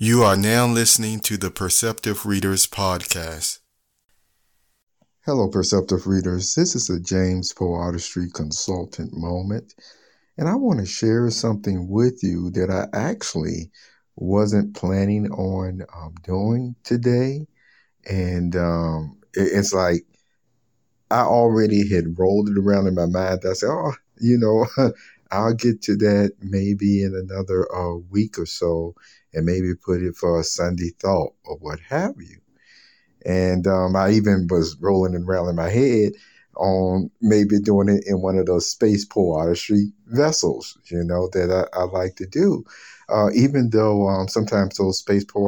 You are now listening to the Perceptive Readers Podcast. Hello, Perceptive Readers. This is a James Poe Artistry Consultant moment, and I want to share something with you that I actually wasn't planning on um, doing today. And um, it, it's like I already had rolled it around in my mind. I said, oh, you know, I'll get to that maybe in another uh, week or so and maybe put it for a Sunday thought or what have you. And um, I even was rolling and around my head on maybe doing it in one of those space Poe artistry vessels, you know, that I, I like to do. Uh, even though um, sometimes those space Poe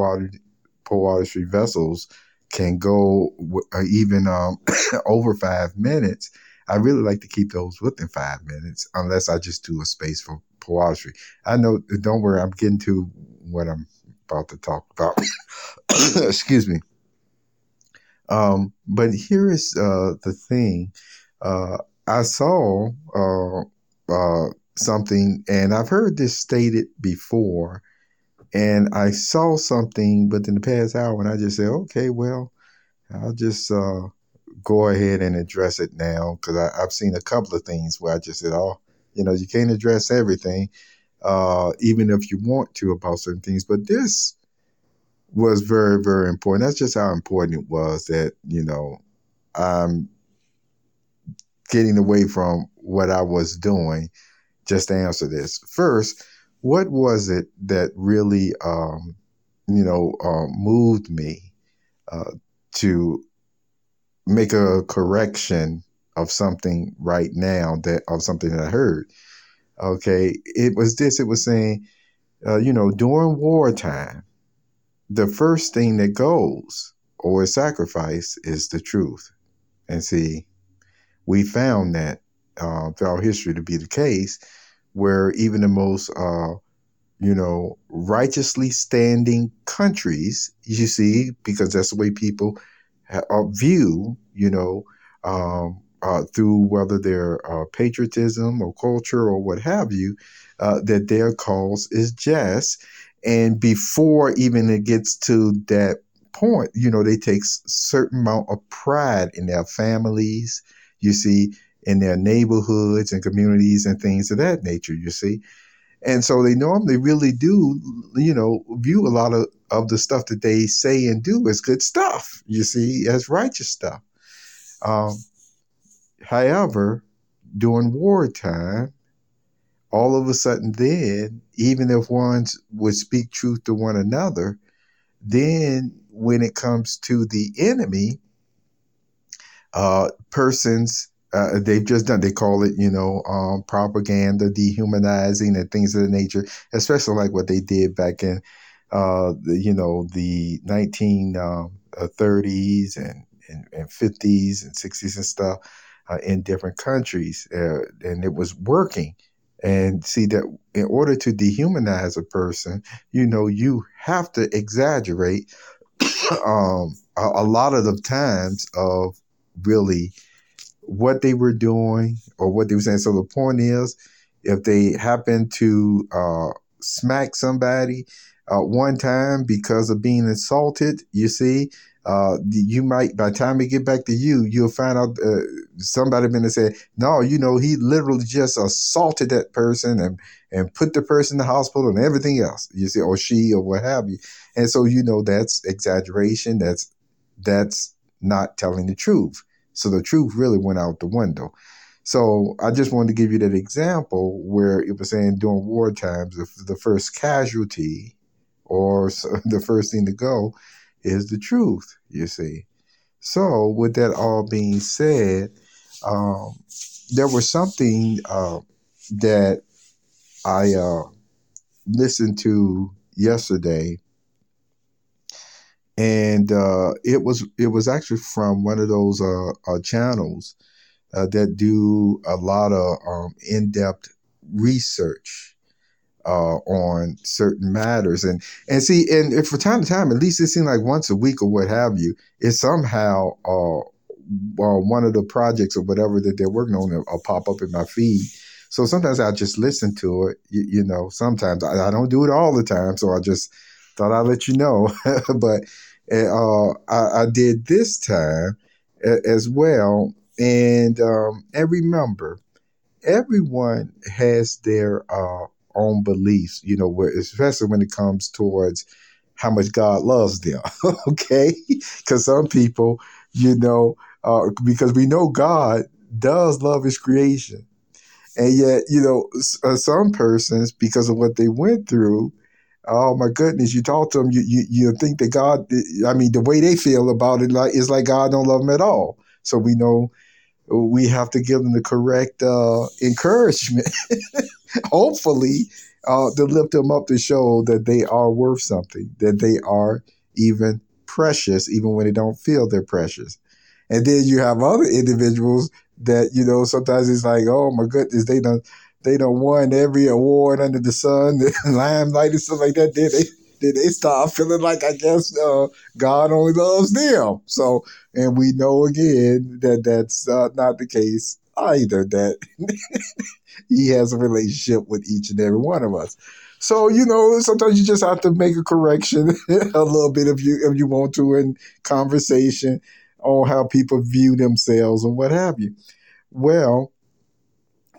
artistry vessels can go uh, even um, over five minutes, I really like to keep those within five minutes, unless I just do a space for Poe artistry. I know, don't worry, I'm getting to what I'm about to talk about. Excuse me. Um, but here is uh, the thing. Uh, I saw uh, uh, something, and I've heard this stated before, and I saw something, but in the past hour, and I just said, okay, well, I'll just uh, go ahead and address it now because I've seen a couple of things where I just said, oh, you know, you can't address everything, uh, even if you want to about certain things. But this was very, very important. That's just how important it was that, you know, I'm getting away from what I was doing just to answer this. First, what was it that really, um, you know, uh, moved me uh, to make a correction of something right now that of something that I heard? Okay, it was this. It was saying, uh, you know, during wartime, the first thing that goes or is sacrificed is the truth. And see, we found that uh, throughout history to be the case, where even the most, uh, you know, righteously standing countries, you see, because that's the way people uh, view, you know, um, uh, through whether their uh, patriotism or culture or what have you, uh, that their cause is just. And before even it gets to that point, you know, they take certain amount of pride in their families, you see, in their neighborhoods and communities and things of that nature, you see. And so they normally really do, you know, view a lot of, of the stuff that they say and do as good stuff, you see, as righteous stuff. Um, however, during wartime, all of a sudden then, even if one would speak truth to one another, then when it comes to the enemy, uh, persons uh, they've just done they call it you know um, propaganda dehumanizing and things of the nature especially like what they did back in uh, the, you know the 1930s um, uh, and, and, and 50s and 60s and stuff uh, in different countries uh, and it was working and see that in order to dehumanize a person, you know, you have to exaggerate um, a, a, lot of the times of really what they were doing or what they were saying. So the point is, if they happen to uh, smack somebody uh, one time because of being insulted, you see, uh, you might by the time we get back to you, you'll find out uh, somebody been to say, no, you know, he literally just assaulted that person and and put the person in the hospital and everything else. You see, or she or what have you. And so you know that's exaggeration. That's that's not telling the truth. So the truth really went out the window. So I just wanted to give you that example where it was saying during war times, the first casualty or the first thing to go is the truth, you see. So, with that all being said, um, there was something uh, that I uh, listened to yesterday, and uh, it was it was actually from one of those uh, uh, channels uh, that do a lot of um, in depth research uh, on certain matters. And and see, and if from time to time, at least it seems like once a week or what have you, it's somehow uh, uh, one of the projects or whatever that they're working on will pop up in my feed. So sometimes I just listen to it. You, you know, sometimes I, I, don't do it all the time. So I just thought I'd let you know. but uh, I, I, did this time as well. And um, and remember, everyone has their uh, own beliefs. You know, where, especially when it comes towards how much God loves them. okay, because some people, you know, uh, because we know God does love His creation, and yet, you know, uh, some persons, because of what they went through, oh my goodness, you talk to them, you, you, you think that God, I mean, the way they feel about it like is like God don't love them at all. So we know we have to give them the correct uh, encouragement, hopefully, uh, to lift them up to show that they are worth something, that they are even precious, even when they don't feel they're precious. And then you have other individuals that, you know, sometimes it's like, oh my goodness, they don't they don't won every award under the sun, the limelight and stuff like that. Then they then they start feeling like I guess uh, God only loves them. So, and we know again that that's uh, not the case either. That He has a relationship with each and every one of us. So you know, sometimes you just have to make a correction a little bit if you if you want to in conversation on how people view themselves and what have you. Well,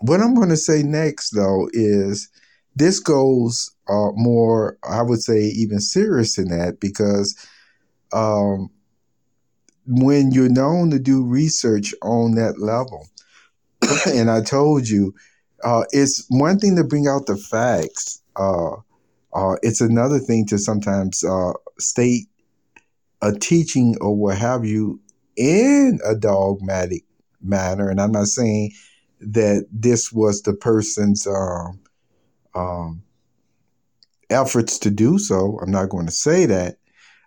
what I'm going to say next, though, is this goes uh, more, I would say, even serious than that because um, when you're known to do research on that level, and I told you, uh, it's one thing to bring out the facts. Uh, uh it's another thing to sometimes uh, state a teaching or what have you in a dogmatic manner. And I'm not saying that this was the person's um, um, efforts to do so. I'm not going to say that.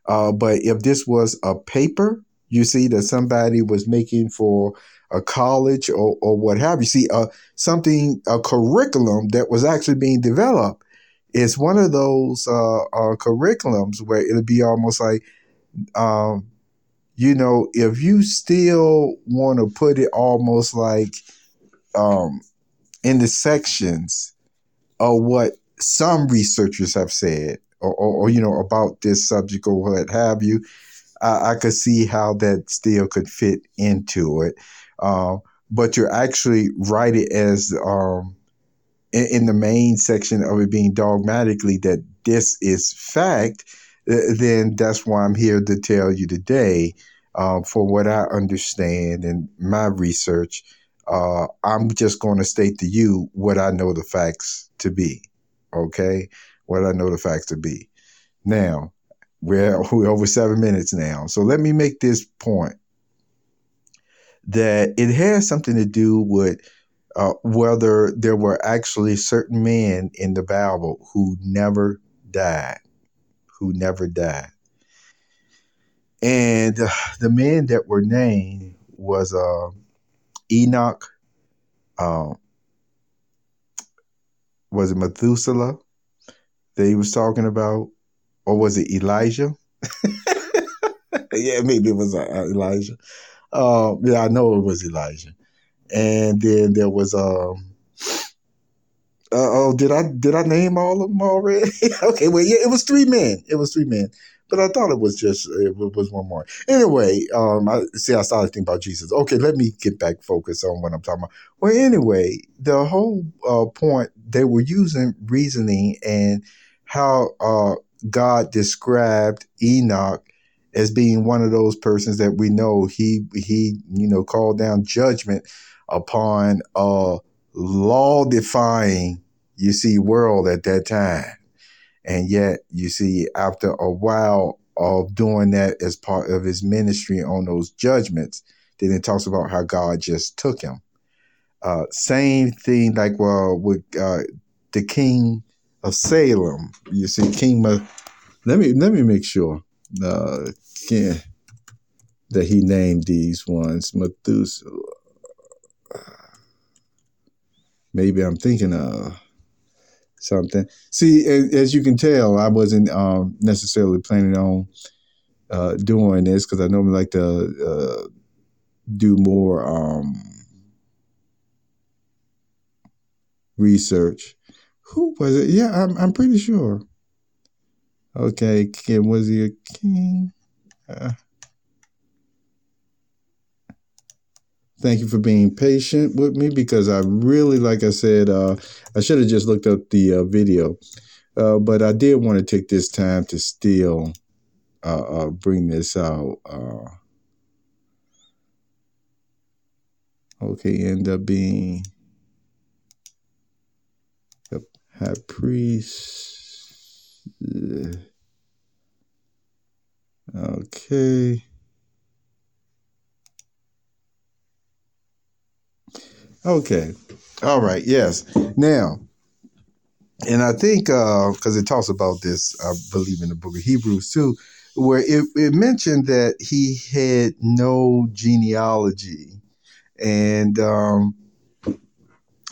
Uh, but if this was a paper, you see, that somebody was making for a college or, or what have you, see, uh, something, a curriculum that was actually being developed is one of those uh, uh, curriculums where it'll be almost like, um, you know, if you still want to put it almost like um, in the sections of what some researchers have said, or, or, or you know, about this subject or what have you, I, I, could see how that still could fit into it. Uh, but you're actually write it as um, in, in, the main section of it being dogmatically that this is fact. Then that's why I'm here to tell you today, uh, for what I understand and my research uh, I'm just going to state to you what I know the facts to be. Okay, what I know the facts to be. Now we're we're over seven minutes now, so let me make this point that it has something to do with uh, whether there were actually certain men in the Bible who never died, who never died, and uh, the men that were named was. Uh, Enoch, um, was it Methuselah that he was talking about, or was it Elijah? yeah, maybe it was uh, Elijah. Uh, yeah, I know it was Elijah. And then there was um. Uh, oh, did I did I name all of them already? okay, well, yeah, it was three men. It was three men but I thought it was just it was one more. Anyway, um, I see. I started thinking about Jesus. Okay, let me get back focused on what I'm talking about. Well, anyway, the whole uh, point they were using reasoning and how uh, God described Enoch as being one of those persons that we know he he you know called down judgment upon a law defying you see world at that time and yet, you see, after a while of doing that as part of his ministry on those judgments, then it talks about how God just took him. Uh, same thing like well with uh, the king of Salem. You see, King. Ma- let me let me make sure uh, king, that he named these ones Methuselah. Maybe I'm thinking of something. See, as you can tell, I wasn't um, necessarily planning on uh, doing this because I normally like to uh, do more um, research. Who was it? Yeah, I'm, I'm pretty sure. Okay, King, was he a king? Uh, thank you for being patient with me because I really, like I said, uh, I should have just looked up the uh, video, uh, but I did want to take this time to still uh, uh, bring this out. Uh, okay, end up being the high priest. Okay. Okay. All right. Yes. Now, and I think because uh, it talks about this, I believe in the book of Hebrews too, where it, it mentioned that he had no genealogy, and um,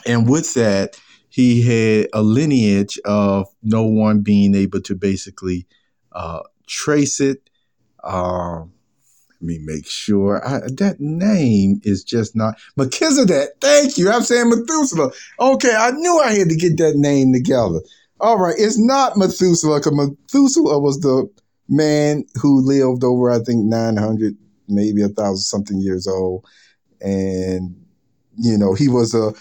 and with that, he had a lineage of no one being able to basically uh, trace it. Um, let me make sure I, that name is just not Melchizedek. Thank you. I'm saying Methuselah. Okay, I knew I had to get that name together. All right, it's not Methuselah because Methuselah was the man who lived over, I think, 900, maybe a thousand something years old. And, you know, he was a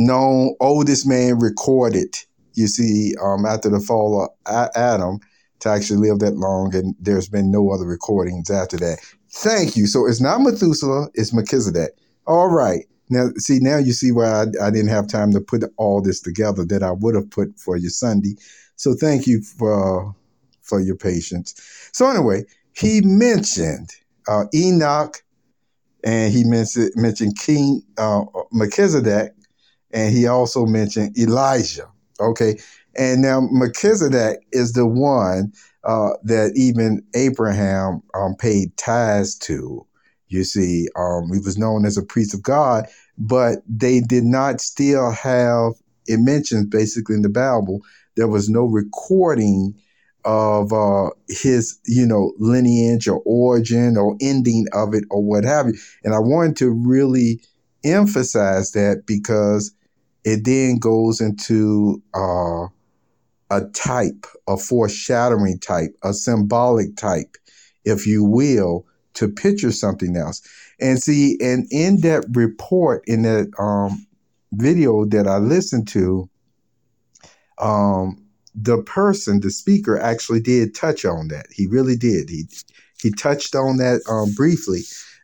known oldest man recorded, you see, um, after the fall of Adam to actually live that long. And there's been no other recordings after that. Thank you. So it's not Methuselah, it's Melchizedek. All right. Now, see, now you see why I, I didn't have time to put all this together that I would have put for you Sunday. So thank you for for your patience. So anyway, he mentioned uh, Enoch, and he mentioned mentioned King uh, Melchizedek, and he also mentioned Elijah. Okay, and now Melchizedek is the one uh, that even Abraham um, paid tithes to. You see, um, he was known as a priest of God, but they did not still have. It mentions basically in the Bible there was no recording of uh, his, you know, lineage or origin or ending of it or what have you. And I wanted to really emphasize that because it then goes into uh, a type, a foreshadowing type, a symbolic type, if you will, to picture something else. And see, and in that report, in that um, video that I listened to, um, the person, the speaker, actually did touch on that. He really did. He he touched on that um, briefly.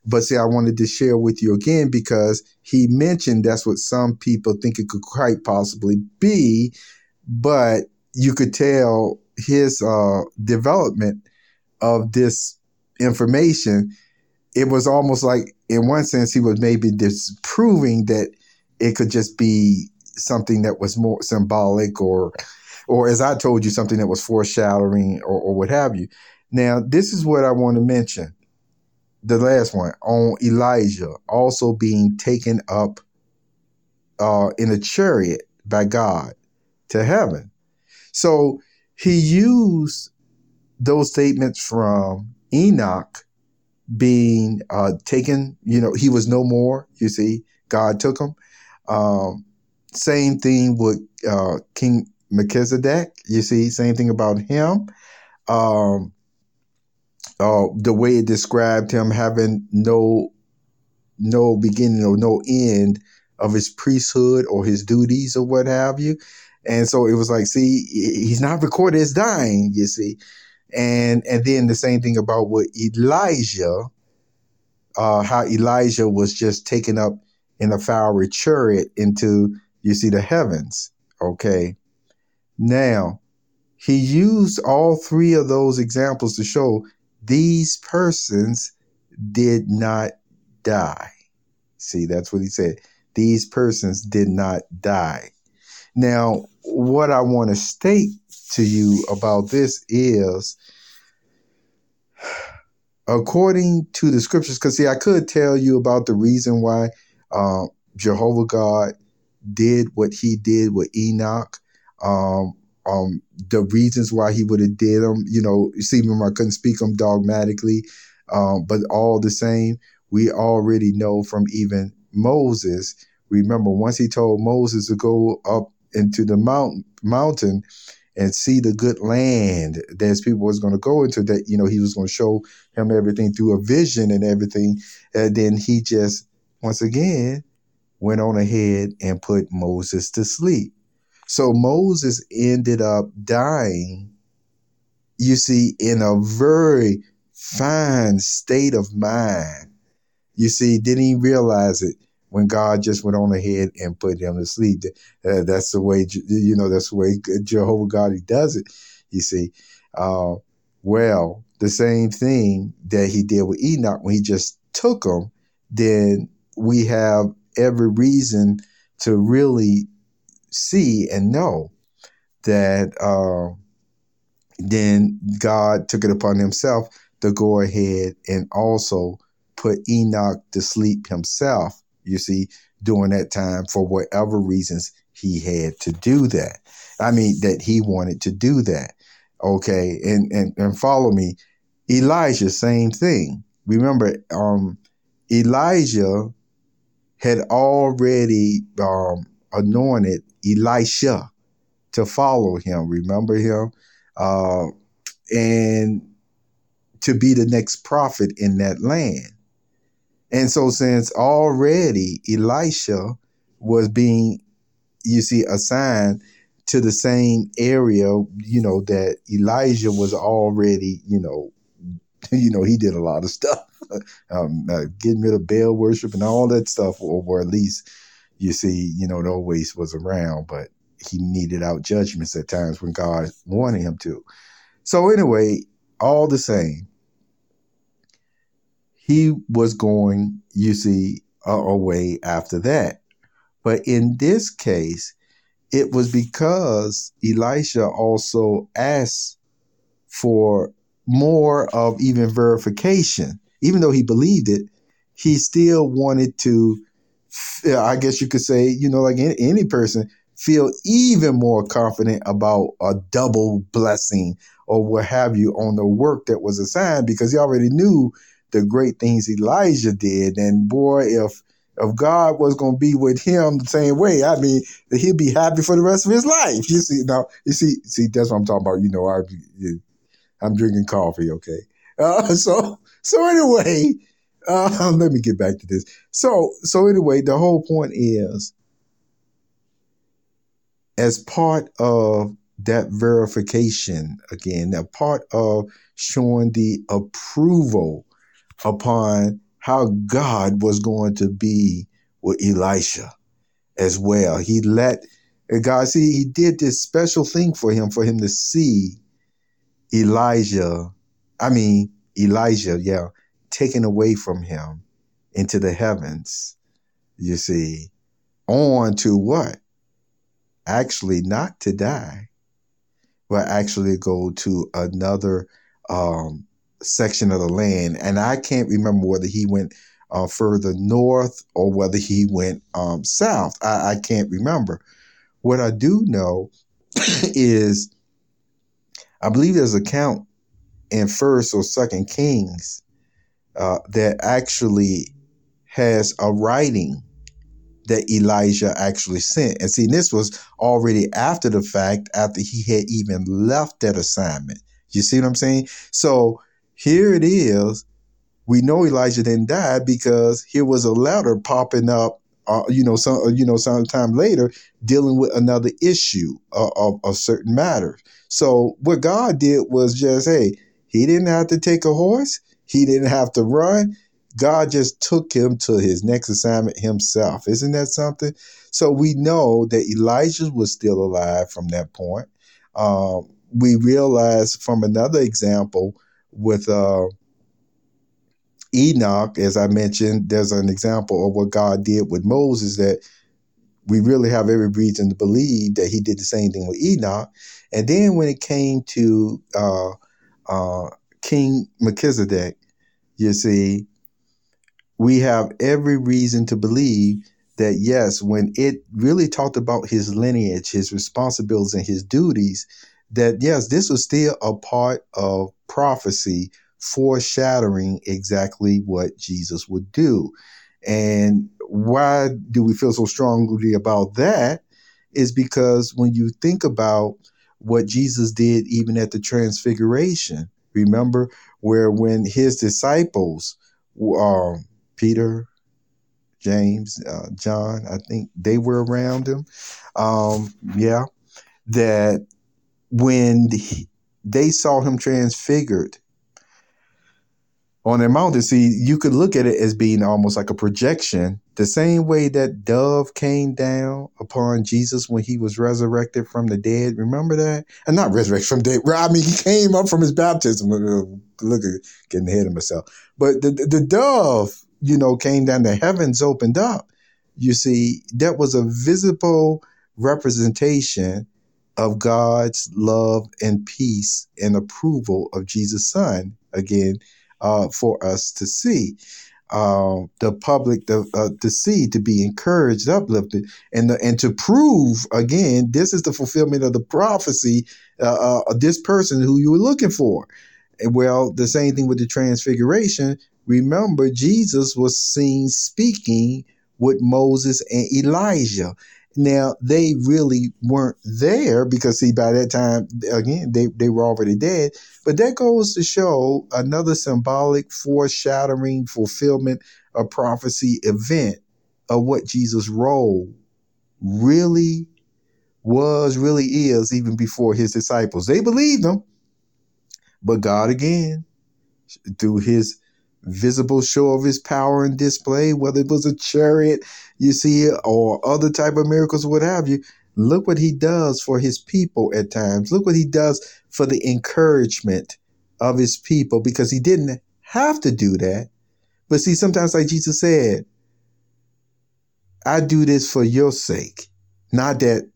But see, I wanted to share with you again because he mentioned that's what some people think it could quite possibly be, but you could tell his uh, development of this information. It was almost like, in one sense, he was maybe disproving that it could just be something that was more symbolic or or as I told you, something that was foreshadowing or, or what have you. Now, this is what I want to mention. The last one on Elijah also being taken up uh, in a chariot by God to heaven. So he used those statements from Enoch being uh, taken, you know, he was no more, you see, God took him. Um, same thing with uh, King Melchizedek, you see, same thing about him. Um, uh, the way it described him having no no beginning or no end of his priesthood or his duties or what have you. And so it was like, see, he's not recorded as dying, you see. And and then the same thing about what Elijah, uh, how Elijah was just taken up in a fiery chariot into, you see, the heavens. Okay. Now, he used all three of those examples to show these persons did not die. See, that's what he said. These persons did not die. Now, what I want to state to you about this is according to the scriptures, because see, I could tell you about the reason why uh, Jehovah God did what he did with Enoch. Um, um, the reasons why he would have did them, you know, see, remember I couldn't speak them dogmatically, um, but all the same, we already know from even Moses. Remember, once he told Moses to go up into the mountain, mountain, and see the good land that his people was going to go into that you know he was going to show him everything through a vision and everything and then he just once again went on ahead and put moses to sleep so moses ended up dying you see in a very fine state of mind you see didn't he realize it when God just went on ahead and put him to sleep. Uh, that's the way, you know, that's the way Jehovah God, he does it, you see. Uh, well, the same thing that he did with Enoch when he just took him, then we have every reason to really see and know that uh, then God took it upon himself to go ahead and also put Enoch to sleep himself you see, during that time for whatever reasons he had to do that. I mean, that he wanted to do that. Okay. And, and, and follow me. Elijah, same thing. Remember, um, Elijah had already um, anointed Elisha to follow him. Remember him? Uh, and to be the next prophet in that land. And so, since already Elisha was being, you see, assigned to the same area, you know, that Elijah was already, you know, you know, he did a lot of stuff, um, uh, getting rid of Baal worship and all that stuff, or, or at least, you see, you know, it always was around, but he needed out judgments at times when God wanted him to. So, anyway, all the same, he was going, you see, away after that. But in this case, it was because Elisha also asked for more of even verification. Even though he believed it, he still wanted to, I guess you could say, you know, like any, any person, feel even more confident about a double blessing or what have you on the work that was assigned because he already knew the great things Elijah did. And boy, if if God was going to be with him the same way, I mean, he'd be happy for the rest of his life. You see, now you see, see, that's what I'm talking about. You know, I, I'm drinking coffee. Okay, uh, so so anyway, uh, let me get back to this. So so anyway, the whole point is, as part of that verification again, a part of showing the approval upon how God was going to be with Elisha as well. He let God see, he did this special thing for him, for him to see Elijah, I mean, Elijah, yeah, taken away from him into the heavens, you see, on to what? Actually, not to die, but actually go to another um, section of the land. And I can't remember whether he went uh, further north or whether he went um, south. I, I can't remember. What I do know is I believe there's a count in First or Second Kings uh, that actually has a writing that Elijah actually sent. And see, this was already after the fact, after he had even left that assignment. You see what I'm saying? So here it is. We know Elijah didn't die because here was a letter popping up, uh, you know, some uh, you know, sometime later, dealing with another issue of, of, of certain matters. So what God did was just, hey, he didn't have to take a horse, he didn't have to run. God just took him to his next assignment himself. Isn't that something? So we know that Elijah was still alive from that point. Um, we realize from another example with uh, Enoch, as I mentioned, there's an example of what God did with Moses that we really have every reason to believe that he did the same thing with Enoch. And then when it came to uh, uh, King Melchizedek, you see, we have every reason to believe that yes, when it really talked about his lineage, his responsibilities, and his duties, that yes, this was still a part of prophecy foreshadowing exactly what Jesus would do. And why do we feel so strongly about that? Is because when you think about what Jesus did even at the transfiguration. Remember where when his disciples, um, Peter, James, uh, John, I think they were around him. Um, yeah, that when he, they saw him transfigured on their mountain, see, you could look at it as being almost like a projection, the same way that dove came down upon Jesus when he was resurrected from the dead. Remember that? And not resurrected from dead. I mean, he came up from his baptism. Look at getting ahead of myself. But the, the, the dove, you know, came down, the heavens opened up. You see, that was a visible representation of God's love and peace and approval of Jesus' son. Again, uh, for us to see. Uh, the public to, uh, to see, to be encouraged, uplifted, and the, and to prove again, this is the fulfillment of the prophecy. Uh, uh this person who you were looking for. Well, the same thing with the transfiguration. Remember, Jesus was seen speaking with Moses and Elijah. Now they really weren't there because see by that time again they, they were already dead. But that goes to show another symbolic foreshadowing fulfillment of prophecy event of what Jesus' role really was, really is, even before his disciples. They believed him, but God again, through his visible show of his power and display, whether it was a chariot, you see, or other type of miracles, what have you. Look what he does for his people at times. Look what he does for the encouragement of his people because he didn't have to do that. But see, sometimes, like Jesus said, I do this for your sake, not that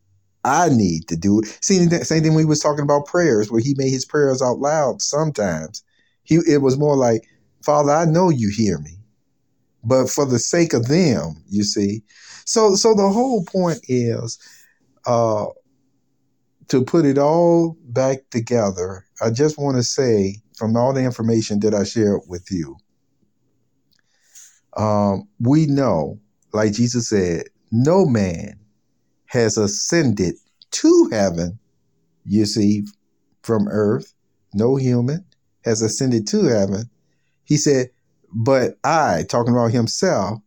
I need to do it. See, same thing we was talking about prayers, where he made his prayers out loud. Sometimes he, it was more like, Father, I know you hear me, but for the sake of them, you see. So, so the whole point is uh, to put it all back together. I just want to say, from all the information that I shared with you, um, we know, like Jesus said, no man has ascended to heaven, you see, from earth. No human has ascended to heaven he said, But I, talking about himself,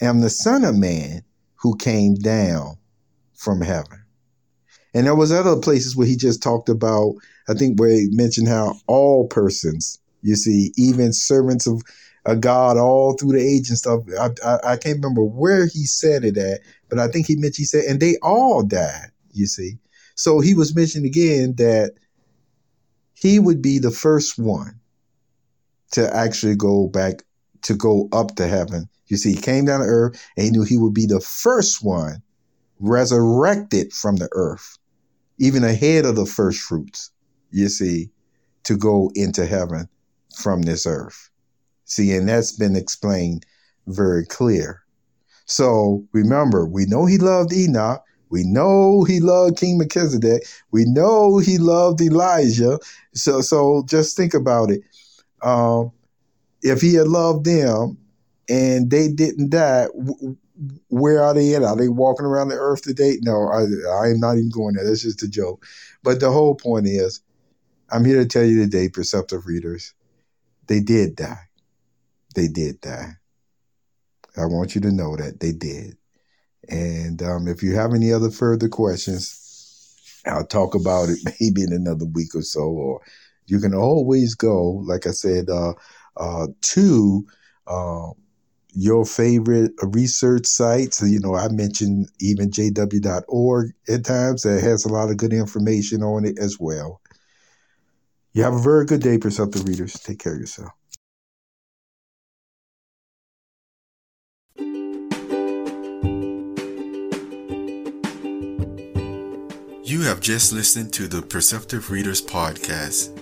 am the Son of Man who came down from heaven. And there was other places where he just talked about, I think where he mentioned how all persons, you see, even servants of a God all through the age and stuff. I, I, I can't remember where he said it at, but I think he mentioned he said, and they all died, you see. So he was mentioning again that he would be the first one to actually go back to go up to heaven. You see, he came down to earth and he knew he would be the first one resurrected from the earth, even ahead of the first fruits, you see, to go into heaven from this earth. See, and that's been explained very clear. So remember, we know he loved Enoch. We know he loved King Melchizedek. We know he loved Elijah. So, so just think about it. Um, if he had loved them and they didn't die, where are they at? Are they walking around the earth today? No, I, I'm not even going there. That's just a joke. But the whole point is, I'm here to tell you today, perceptive readers, they did die. They did die. I want you to know that they did. And um, if you have any other further questions, I'll talk about it maybe in another week or so, or you can always go, like I said, uh, uh, to uh, your favorite research sites. You know, I mentioned even jw.org at times that has a lot of good information on it as well. You have a very good day, Perceptive Readers. Take care of yourself. You have just listened to the Perceptive Readers Podcast.